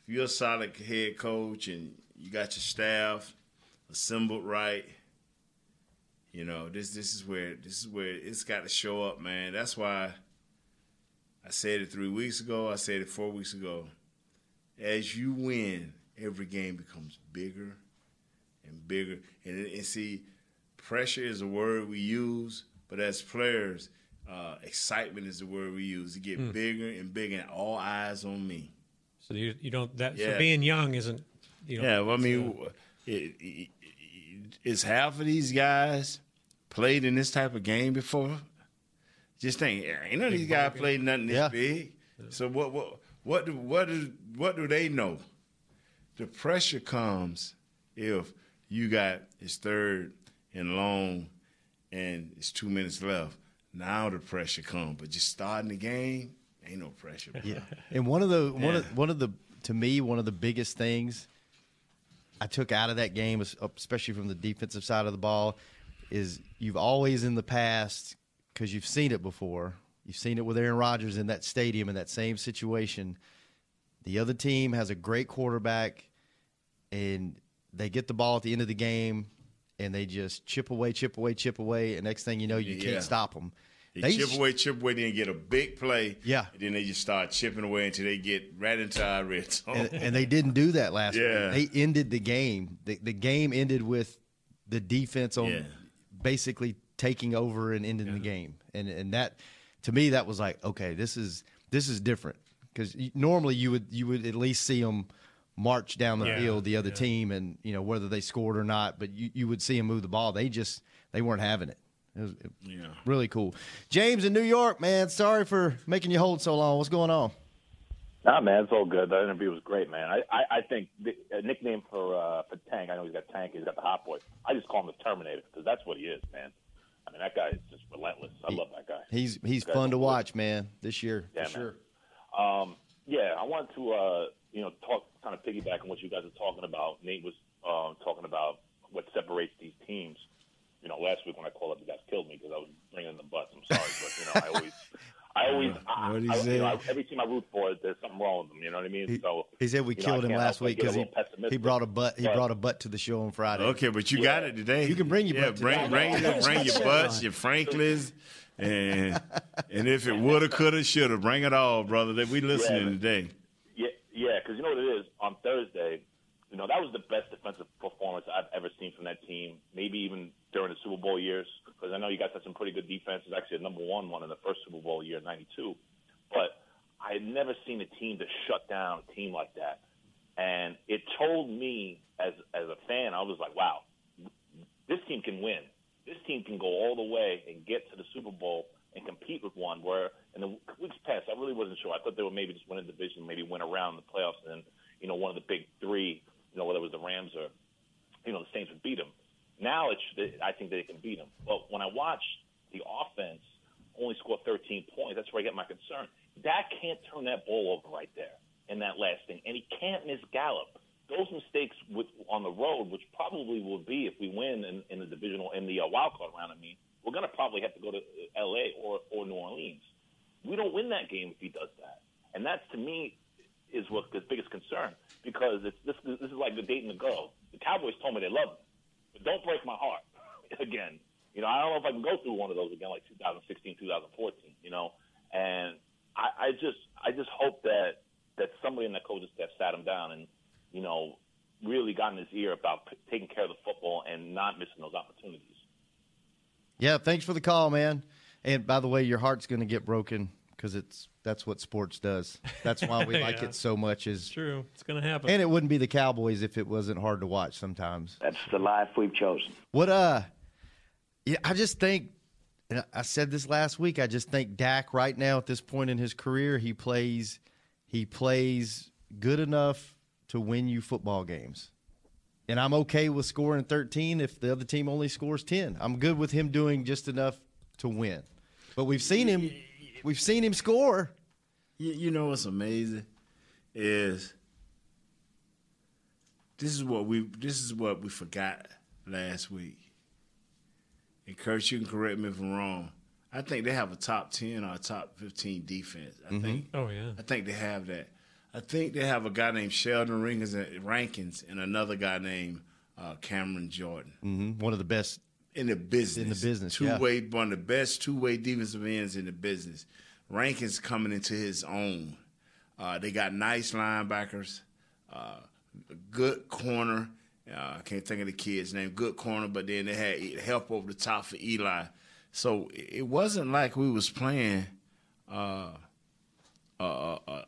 if you're a solid head coach and you got your staff assembled right, you know, this this is where this is where it's got to show up, man. That's why I said it three weeks ago. I said it four weeks ago. As you win, every game becomes bigger and bigger. And, and see, pressure is a word we use, but as players, uh, excitement is the word we use. To get Hmm. bigger and bigger, and all eyes on me. So you you don't that Yeah. so being young isn't. You know, Yeah, well, I mean, it, it, it's half of these guys played in this type of game before. Just think, ain't none of these guys played nothing this Yeah. big. So what what what do what do what do they know? The pressure comes if you got it's third and long and it's two minutes left. Now the pressure comes, but just starting the game ain't no pressure. bro. Yeah, and one of the one Yeah. of one of the to me one of the biggest things I took out of that game, especially from the defensive side of the ball, is you've always in the past because you've seen it before. You've seen it with Aaron Rodgers in that stadium in that same situation. The other team has a great quarterback, and they get the ball at the end of the game, and they just chip away, chip away, chip away, and next thing you know, you Yeah. can't stop them. They, chip away, chip away, then get a big play. Yeah. And then they just start chipping away until they get right into our red zone. and, and they didn't do that last Yeah. week. They ended the game. The, the game ended with the defense on Yeah. basically taking over and ending the game. And and that to me that was like okay, this is this is different because normally you would you would at least see them march down the Yeah. field the other team and you know whether they scored or not, but you, you would see them move the ball. They just they weren't having it. It was Yeah. really cool. James in New York, man. Sorry for making you hold so long. What's going on? Nah, man, it's all good. That interview was great, man. I, I, I think the a nickname for uh, for Tank. I know he's got Tank. He's got the Hot Boy. I just call him the Terminator because that's what he is, man. I mean, that guy is just relentless. I love that guy. He's he's That fun to all watch, man. This year, Yeah, for man. sure. Um, yeah, I wanted to, uh, you know, talk kind of piggyback on what you guys are talking about. Nate was um, talking about what separates these teams. You know, last week when I called up, you guys killed me because I was bringing the butts. I'm sorry, but you know, I always, I [LAUGHS] always, I, What'd he I, say? you know, I, every team I root for, there's something wrong with them. You know what I mean? He, so he said we you know, killed him last week because he he brought a butt he But- brought a butt to the show on Friday. Okay, but you got it today. You can bring your yeah, butt to bring the- bring your, [LAUGHS] bring your butts, your Franklins, and and if it woulda, coulda, shoulda, bring it all, brother. That we listening man. today. Yeah, because you know what it is. On Thursday, you know that was the best defensive performance I've ever seen from that team. Maybe even during the Super Bowl years, because I know you guys had some pretty good defenses. Actually, a number one one in the first Super Bowl year, '92. But I had never seen a team to shut down a team like that, and it told me as as a fan, I was like, wow, this team can win. This team can go all the way and get to the Super Bowl and compete with one. Where in the weeks past, I really wasn't sure. I thought they would maybe just win a division, maybe win around the playoffs, and then you know one of the big three, you know whether it was the Rams or you know the Saints would beat them. Now it's I think they can beat them. But when I watch the offense only score 13 points, that's where I get my concern. Dak can't turn that ball over right there in that last thing, and he can't miss Gallup. Those mistakes with, on the road, which probably will be if we win in, in the divisional in the uh, wild card round. I mean, we're going to probably have to go to uh, L.A. or or New Orleans. We don't win that game if he does that, and that's to me is what the biggest concern because it's this this is like the dating the girl. The Cowboys told me they love me, but don't break my heart [LAUGHS] again. You know, I don't know if I can go through one of those again, like 2016, 2014. You know, and I, I just I just hope that that somebody in that coaching staff sat him down and you know really got in his ear about p- taking care of the football and not missing those opportunities. Yeah, thanks for the call, man. And by the way, your heart's going to get broken because it's that's what sports does. That's why we [LAUGHS] like Yeah. it so much. Is True. It's going to happen. and it wouldn't be the Cowboys if it wasn't hard to watch sometimes. That's the life we've chosen. What uh yeah, I just think and I said this last week, I just think Dak right now at this point in his career, he plays he plays good enough to win you football games. And I'm okay with scoring 13 if the other team only scores 10. I'm good with him doing just enough to win. But we've seen him we've seen him score. You, you know what's amazing is this is what we this is what we forgot last week. And Kurt, you can correct me if I'm wrong. I think they have a top ten or a top fifteen defense. I Mhm. think. Oh, yeah. I think they have that. I think they have a guy named Sheldon Rankins, Rankins and another guy named uh, Cameron Jordan hmm One of the best in the business. In the business, two yeah. way, one of the best two way defensive ends in the business. Rankins coming into his own. Uh, they got nice linebackers, uh, good corner. Uh, I can't think of the kid's name. Good corner, but then they had help over the top for Eli. So it wasn't like we was playing uh, a, a,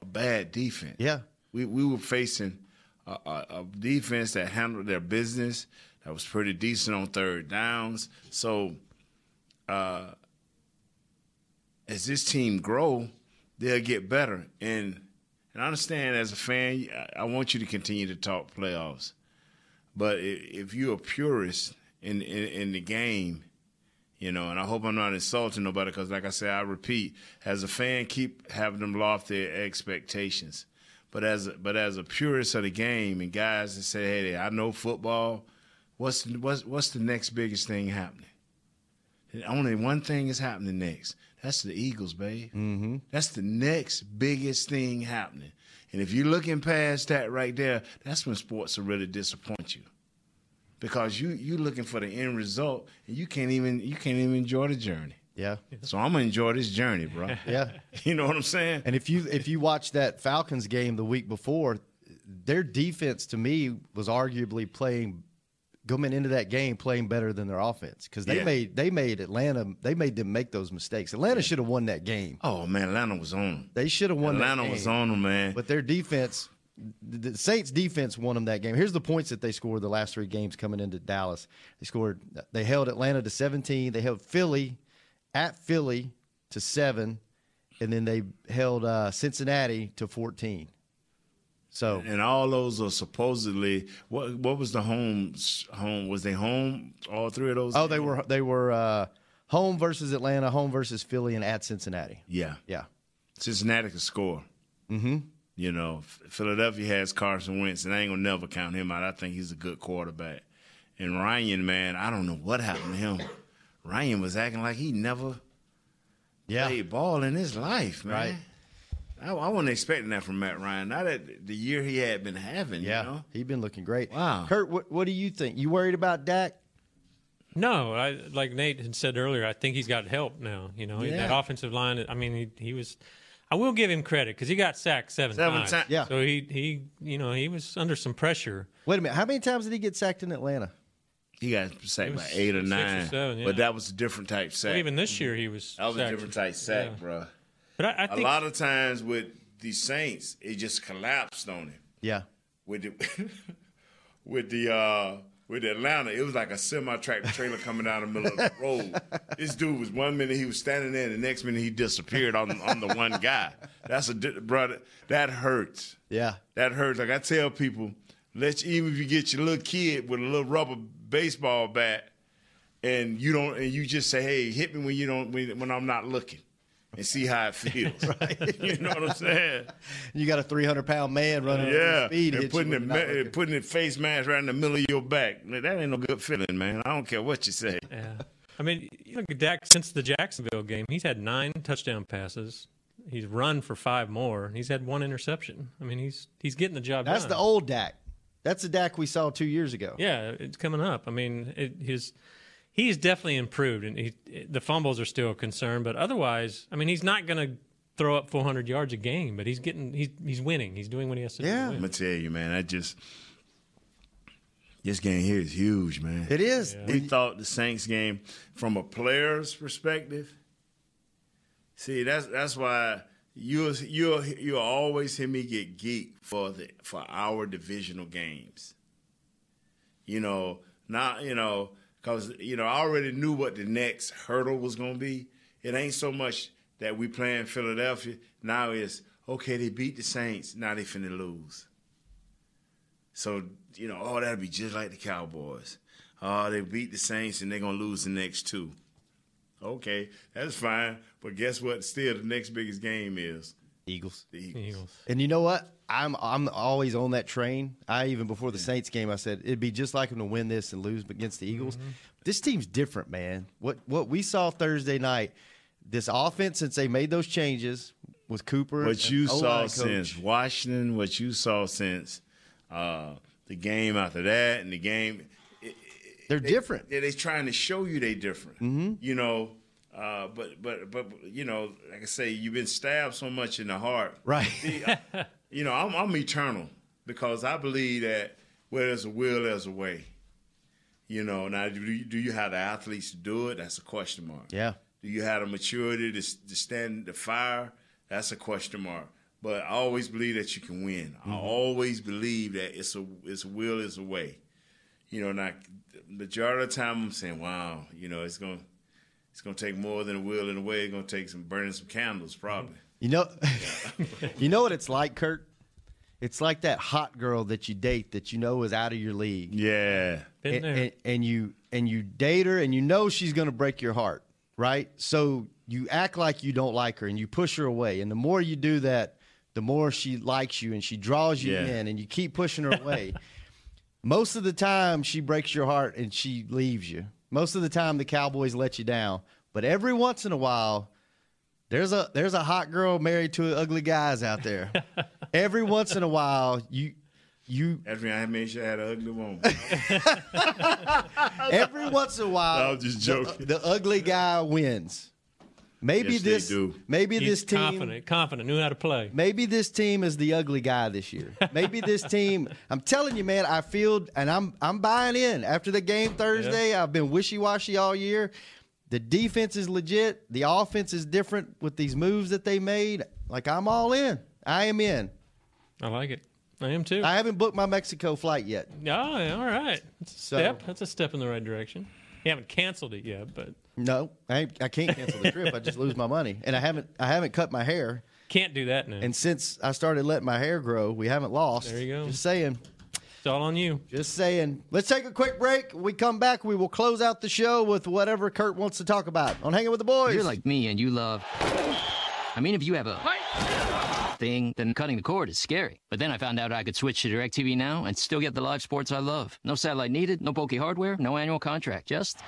a, bad defense. Yeah, we we were facing a, a, a defense that handled their business. That was pretty decent on third downs. So uh, as this team grow, they'll get better. And and I understand as a fan, I, I want you to continue to talk playoffs. But if you're a purist in, in in the game, you know, and I hope I'm not insulting nobody because, like I said, I repeat, as a fan, keep having them lofty expectations. But as a, but as a purist of the game and guys that say, hey, I know football. What's what's what's the next biggest thing happening? And only one thing is happening next. That's the Eagles, babe. Mm-hmm. That's the next biggest thing happening. And if you're looking past that right there, that's when sports will really disappoint you. Because you you looking for the end result and you can't even you can't even enjoy the journey. Yeah. So I'm gonna enjoy this journey, bro. [LAUGHS] Yeah. [LAUGHS] You know what I'm saying? And if you if you watch that Falcons game the week before, their defense to me was arguably playing coming into that game playing better than their offense because they Yeah. made they made Atlanta they made them make those mistakes. Atlanta should have won that game. Oh man, Atlanta was on them. They should have won. that Atlanta was on them, man. But their defense, the Saints' defense won them that game. Here's the points that they scored the last three games coming into Dallas. They scored. They held Atlanta to 17. They held Philly at Philly to seven, and then they held uh, Cincinnati to 14. So and all those are supposedly what what was the home home was they home all three of those oh, they were they were uh, home versus Atlanta, home versus Philly, and at Cincinnati. yeah Yeah. Cincinnati can score Mm-hmm. You know Philadelphia has Carson Wentz and I ain't gonna never count him out I think he's a good quarterback and Ryan man I don't know what happened to him Ryan was acting like he never yeah played ball in his life man Right. I, I wasn't expecting that from Matt Ryan not that the year he had been having Yeah, you know he's been looking great. Wow. Kurt, what, what do you think? You worried about Dak? No, I like Nate had said earlier. I think he's got help now. You know, Yeah. that offensive line. I mean, he, he was. I will give him credit because he got sacked seven, Seven times. times. Yeah. So he he you know he was under some pressure. Wait a minute. How many times did he get sacked in Atlanta? he got sacked It by eight or six or nine seven, yeah. but that was a different type sack Well, even this year he was. That was a different type sack, Yeah. bro. But I, I A think a lot of times with the Saints, it just collapsed on him. Yeah. With the [LAUGHS] with the uh with Atlanta, it was like a semi tractor trailer coming down the middle of the [LAUGHS] road. This dude was one minute he was standing there, the next minute he disappeared on on the one guy. That's a brother. That hurts. Yeah. That hurts. Like I tell people, let you, even if you get your little kid with a little rubber baseball bat, and you don't, and you just say, "Hey, hit me when you don't, when, when I'm not looking," and see how it feels. [LAUGHS] right. [LAUGHS] you know what I'm saying? You got a 300 pound man running at Yeah, speed. and putting you the when ma- putting the face mask right in the middle of your back. That ain't no good feeling, man. I don't care what you say. Yeah. I mean, you look at Dak since the Jacksonville game. He's had nine touchdown passes. He's run for five more. He's had one interception. I mean, he's he's getting the job done. That's done. the old Dak. That's the Dak we saw two years ago. Yeah, it's coming up. I mean, it, his he's definitely improved, and he, the fumbles are still a concern. But otherwise, I mean, he's not going to throw up 400 yards a game, but he's getting he's he's winning. He's doing what he has to do. Yeah, I'm gonna tell you, man. I just this game here is huge, man. It is. We thought the Saints game, from a player's perspective. See, that's that's why you you you always hear me get geek for the for our divisional games. You know, not you know, because you know I already knew what the next hurdle was gonna be. It ain't so much that we playing Philadelphia. Now it's okay. They beat the Saints. Now they finna lose. So you know, oh, that'll be just like the Cowboys. Oh, they beat the Saints and they're gonna lose the next two. Okay, that's fine. But guess what? Still, the next biggest game is Eagles. The Eagles. And you know what? I'm I'm always on that train. I even before the Saints game, I said it'd be just like them to win this and lose against the Eagles. Mm-hmm. This team's different, man. What what we saw Thursday night, this offense since they made those changes with Cooper. What you saw since Washington, what you saw since uh, the game after that, and the game. They're different. Yeah, they're trying to show you they're different. Mhm. You know, uh, but but but you know, like I say, you've been stabbed so much in the heart. Right. See, I- [LAUGHS] you know, I'm, I'm eternal because I believe that where there's a will, there's a way. You know, now do you, do you have the athletes to do it? That's a question mark. Yeah. Do you have the maturity to, to stand the fire? That's a question mark. But I always believe that you can win. I Mhm. always believe that it's a it's a will is a way. You know, now the majority of the time I'm saying, wow, you know, it's gonna it's gonna take more than a will and a way. It's gonna take some burning some candles, probably. You know, [LAUGHS] you know what it's like, Kurt. It's like that hot girl that you date that you know is out of your league. Yeah, Been and, there. and, and you and you date her, and you know she's going to break your heart, right? So you act like you don't like her, and you push her away. And the more you do that, the more she likes you, and she draws you Yeah. in, and you keep pushing her away. [LAUGHS] Most of the time, she breaks your heart and she leaves you. Most of the time, the Cowboys let you down. But every once in a while, there's a there's a hot girl married to ugly guys out there. [LAUGHS] every once in a while, you you After I made sure I had an ugly woman. [LAUGHS] every once in a while, I'm just the- joking. The, ugly guy wins. Maybe Yes, they this do. maybe He's this team confident, confident, knew how to play. Maybe this team is the ugly guy this year. Maybe this [LAUGHS] team. I'm telling you, man. I feel, and I'm I'm buying in. After the game Thursday, I've been wishy washy all year. The defense is legit. The offense is different with these moves that they made. Like I'm all in. I am in. I like it. I am too. I haven't booked my Mexico flight yet. Oh, yeah, all right. That's a So- step. That's a step in the right direction. You haven't canceled it yet, but No, I, I can't cancel the trip. I just lose my money, and I haven't I haven't cut my hair. can't do that now. And since I started letting my hair grow, we haven't lost. There you go. Just saying. It's all on you. Just saying. Let's take a quick break. When we come back, we will close out the show with whatever Kurt wants to talk about on Hanging with the Boys. You're like me and you love. I mean, if you have a thing, then cutting the cord is scary. But then I found out I could switch to DirecTV Now and still get the live sports I love. No satellite needed, no bulky hardware, no annual contract. Just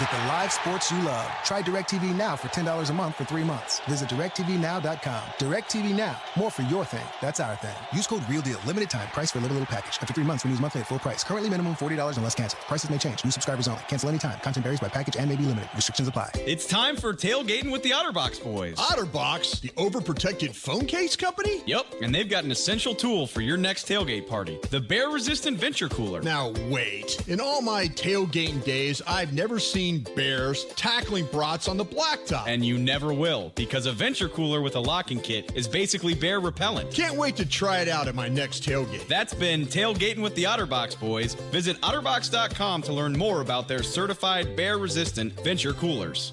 Get the live sports you love. Try DirecTV Now for $10 a month for three months. Visit DirecTVNow.com. DirecTV Now. More for your thing. That's our thing. Use code REALDEAL. Limited time. Price for a little, little package. After three months, renews monthly at full price. Currently minimum $40 and unless canceled. Prices may change. New subscribers only. Cancel anytime. Content varies by package and may be limited. Restrictions apply. It's time for tailgating with the Otterbox boys. Otterbox, the overprotected phone case company? Yep, and they've got an essential tool for your next tailgate party the bear resistant venture cooler. Now, wait. In all my tailgating days, I've never seen bears tackling brats on the blacktop. And you never will, because a venture cooler with a locking kit is basically bear repellent. Can't wait to try it out at my next tailgate. That's been Tailgating with the Otterbox boys. Visit Otterbox.com to learn more about their certified bear resistant venture coolers.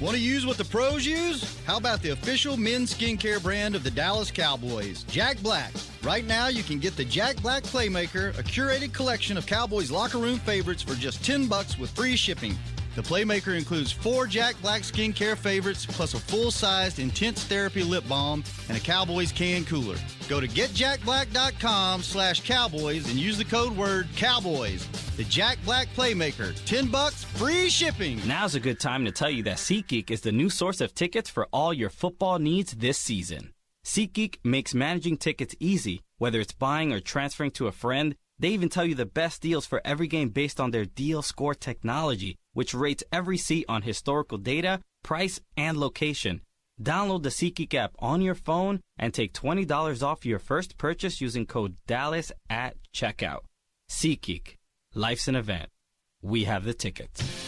Want to use what the pros use? How about the official men's skincare brand of the Dallas Cowboys, Jack Black? Right now, you can get the Jack Black Playmaker, a curated collection of Cowboys locker room favorites for just 10 bucks with free shipping. The Playmaker includes four Jack Black skincare favorites, plus a full-sized intense therapy lip balm and a Cowboys can cooler. Go to getjackblack.com slash cowboys and use the code word cowboys. The Jack Black Playmaker, 10 bucks, free shipping. Now's a good time to tell you that SeatGeek is the new source of tickets for all your football needs this season. SeatGeek makes managing tickets easy, whether it's buying or transferring to a friend. They even tell you the best deals for every game based on their deal score technology, which rates every seat on historical data, price, and location. Download the SeatGeek app on your phone and take $20 off your first purchase using code DALLAS at checkout. SeatGeek. Life's an event. We have the tickets.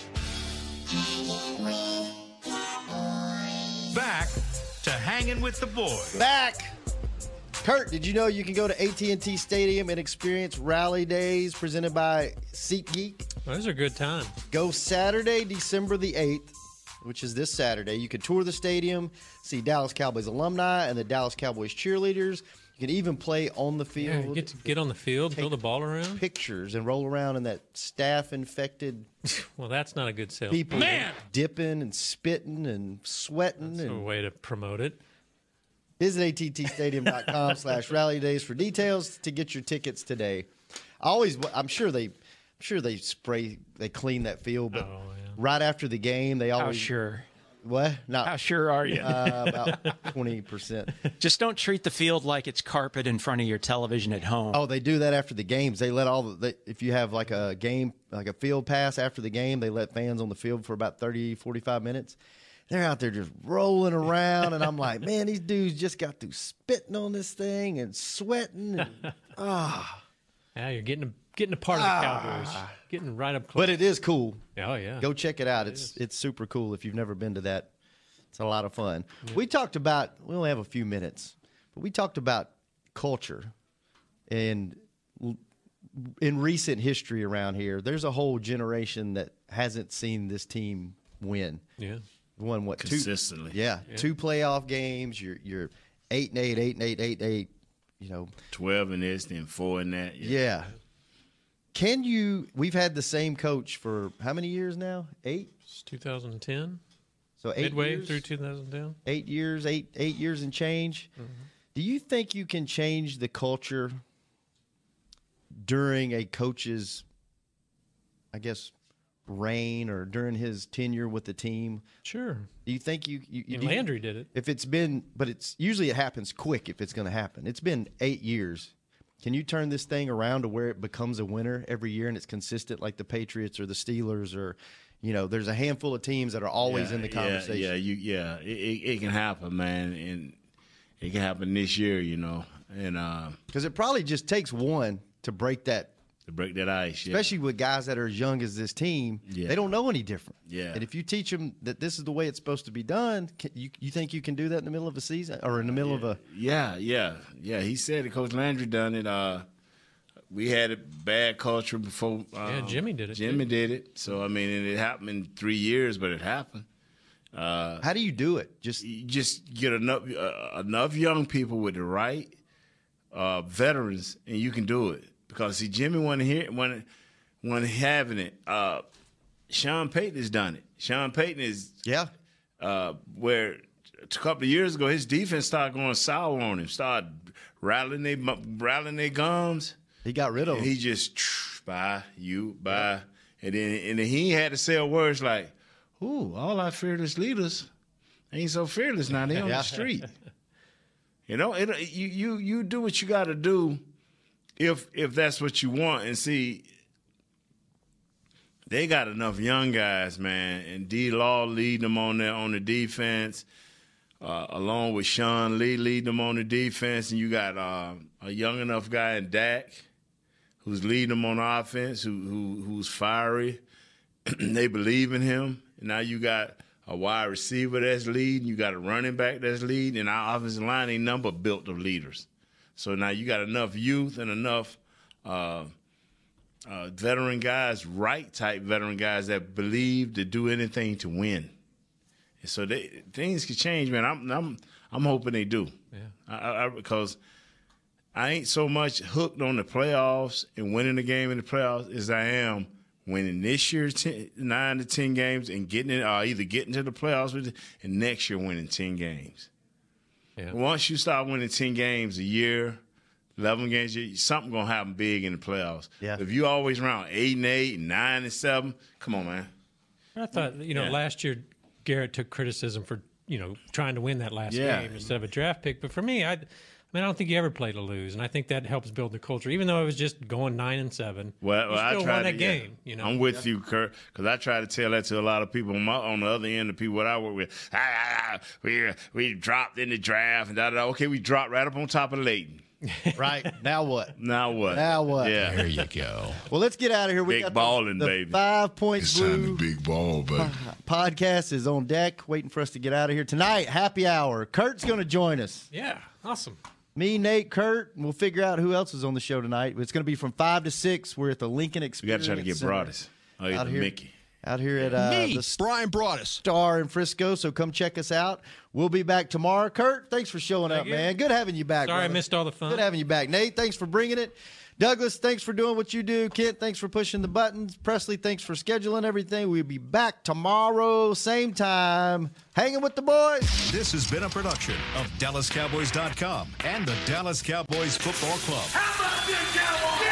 Back to hanging with the boys. Back. Kurt, did you know you can go to AT&T Stadium and experience Rally Days presented by SeatGeek? Those are good times. Go Saturday, December the 8th, which is this Saturday. You can tour the stadium, see Dallas Cowboys alumni and the Dallas Cowboys cheerleaders. You can even play on the field. you get to get on the field, throw the ball around. pictures and roll around in that staph infected [LAUGHS] Well, that's not a good sale. people Man, dipping and spitting and sweating that's a and way to promote it. Visit attstadium.com [LAUGHS] slash rally days for details to get your tickets today. I always, I'm sure they, I'm sure they spray, they clean that field, but oh, right after the game, they How always. sure? What? Not How sure are you? Uh, about [LAUGHS] twenty percent. Just don't treat the field like it's carpet in front of your television at home. Oh, they do that after the games. They let all the they, if you have like a game, like a field pass after the game, they let fans on the field for about 30, 45 minutes. they're out there just rolling around, and I'm like, [LAUGHS] man, these dudes just got through spitting on this thing and sweating. And, [LAUGHS] ah, now you're getting a, getting a part of the ah. Cowboys, getting right up close. but it is cool. Oh yeah, Go check it out. it's it's super cool if you've never been to that. It's a lot of fun. We talked about we only have a few minutes, but we talked about culture and in recent history around here. There's a whole generation that hasn't seen this team win. Yeah. Won what two- Consistently. yeah, Yeah. two playoff games. You're you're eight and eight, eight and eight, eight and eight. You know, Twelve in this, then four in that. yeah. Can you? We've had the same coach for how many years now? Eight. It's 2010. So eight midway years? through 2010. eight years, eight eight years and change. Mm-hmm. Do you think you can change the culture during a coach's, I guess, reign or during his tenure with the team? Sure. Do you think you? you, you And do you- Landry did it. If it's been, but it's usually it happens quick. If it's going to happen, it's been eight years. Can you turn this thing around to where it becomes a winner every year and it's consistent, like the Patriots or the Steelers or? You know, there's a handful of teams that are always Yeah, in the yeah, conversation. Yeah, you, yeah, it, it, it can happen, man, and it can happen this year, you know, and uh, Because it probably just takes one to break that, to break that ice, yeah. especially with guys that are as young as this team. Yeah. They don't know any different. Yeah. And if you teach them that this is the way it's supposed to be done, can, you you think you can do that in the middle of a season or in the middle of a? Yeah, yeah, yeah. He said it. Coach Landry done it. Uh, we had a bad culture before. Uh, Yeah, Jimmy did it, Jimmy did it. So I mean, and it happened in three years, but it happened. Uh, How do you do it? Just you just get enough uh, enough young people with the right uh, veterans, and you can do it. Because see, Jimmy wasn't here, wasn't, wasn't having it. Uh, Sean Payton has done it. Sean Payton is yeah. Uh, where a couple of years ago, his defense started going sour on him, started rattling their rattling their gums. He got rid of him. He just [SNIFFS] by you bye, and then and then he had to say words like, "Ooh, all our fearless leaders ain't so fearless now. They on [LAUGHS] Yeah. the street." You know, it, you you you do what you got to do if if that's what you want, and see. They got enough young guys, man, and D. Law leading them on there on the defense, uh, along with Sean Lee leading them on the defense, and you got uh, a young enough guy in Dak who's leading them on offense, who, who who's fiery. [CLEARS THROAT] they believe in him. And now you got a wide receiver that's leading. You got a running back that's leading, and our offensive line ain't number built of leaders. So now you got enough youth and enough uh, uh, veteran guys, right type veteran guys that believe to do anything to win. And so they, things can change, man. I'm I'm I'm hoping they do. Yeah. I, I, because I ain't so much hooked on the playoffs and winning the game in the playoffs as I am winning this year's 10, nine to ten games and getting it, uh, either getting to the playoffs with it, and next year winning ten games. Yeah. Once you start winning ten games a year, eleven games, a year, something gonna happen big in the playoffs. Yeah. If you always around eight and eight, nine and seven, come on, man. I thought you know Yeah. last year Garrett took criticism for you know trying to win that last Yeah. game instead of a draft pick. But for me, I, I mean, I don't think you ever play to lose, and I think that helps build the culture. Even though it was just going nine and seven, Well, you well, I tried that to, yeah. game. You know, I'm with you, Kurt, because I try to tell that to a lot of people on, my, on the other end. The people that I work with, ah, ah, ah, we we dropped in the draft and da da. da. Okay, we dropped right up on top of Leighton. [LAUGHS] right now what? Now what? Now what? Yeah, There you go. [LAUGHS] Well, let's get out of here. We Big got balling, the, the baby. Five points It's blue big ball, baby. podcast is on deck, waiting for us to get out of here tonight. Happy hour. Kurt's going to join us. Yeah, awesome. Me, Nate, Kurt, and we'll figure out who else is on the show tonight. It's going to be from five to six. We're at the Lincoln We Experience. got to try to get Center. Broaddus. Oh, yeah, Out here. Mickey. Out here at uh, Me, the Bryan Broaddus. Star in Frisco, so come check us out. We'll be back tomorrow. Kurt, thanks for showing up, you. man. Good having you back. Sorry I brother. missed all the fun. Good having you back. Nate, thanks for bringing it. Douglas, thanks for doing what you do. Kent, thanks for pushing the buttons. Presley, thanks for scheduling everything. We'll be back tomorrow, same time, hanging with the boys. This has been a production of DallasCowboys.com and the Dallas Cowboys Football Club.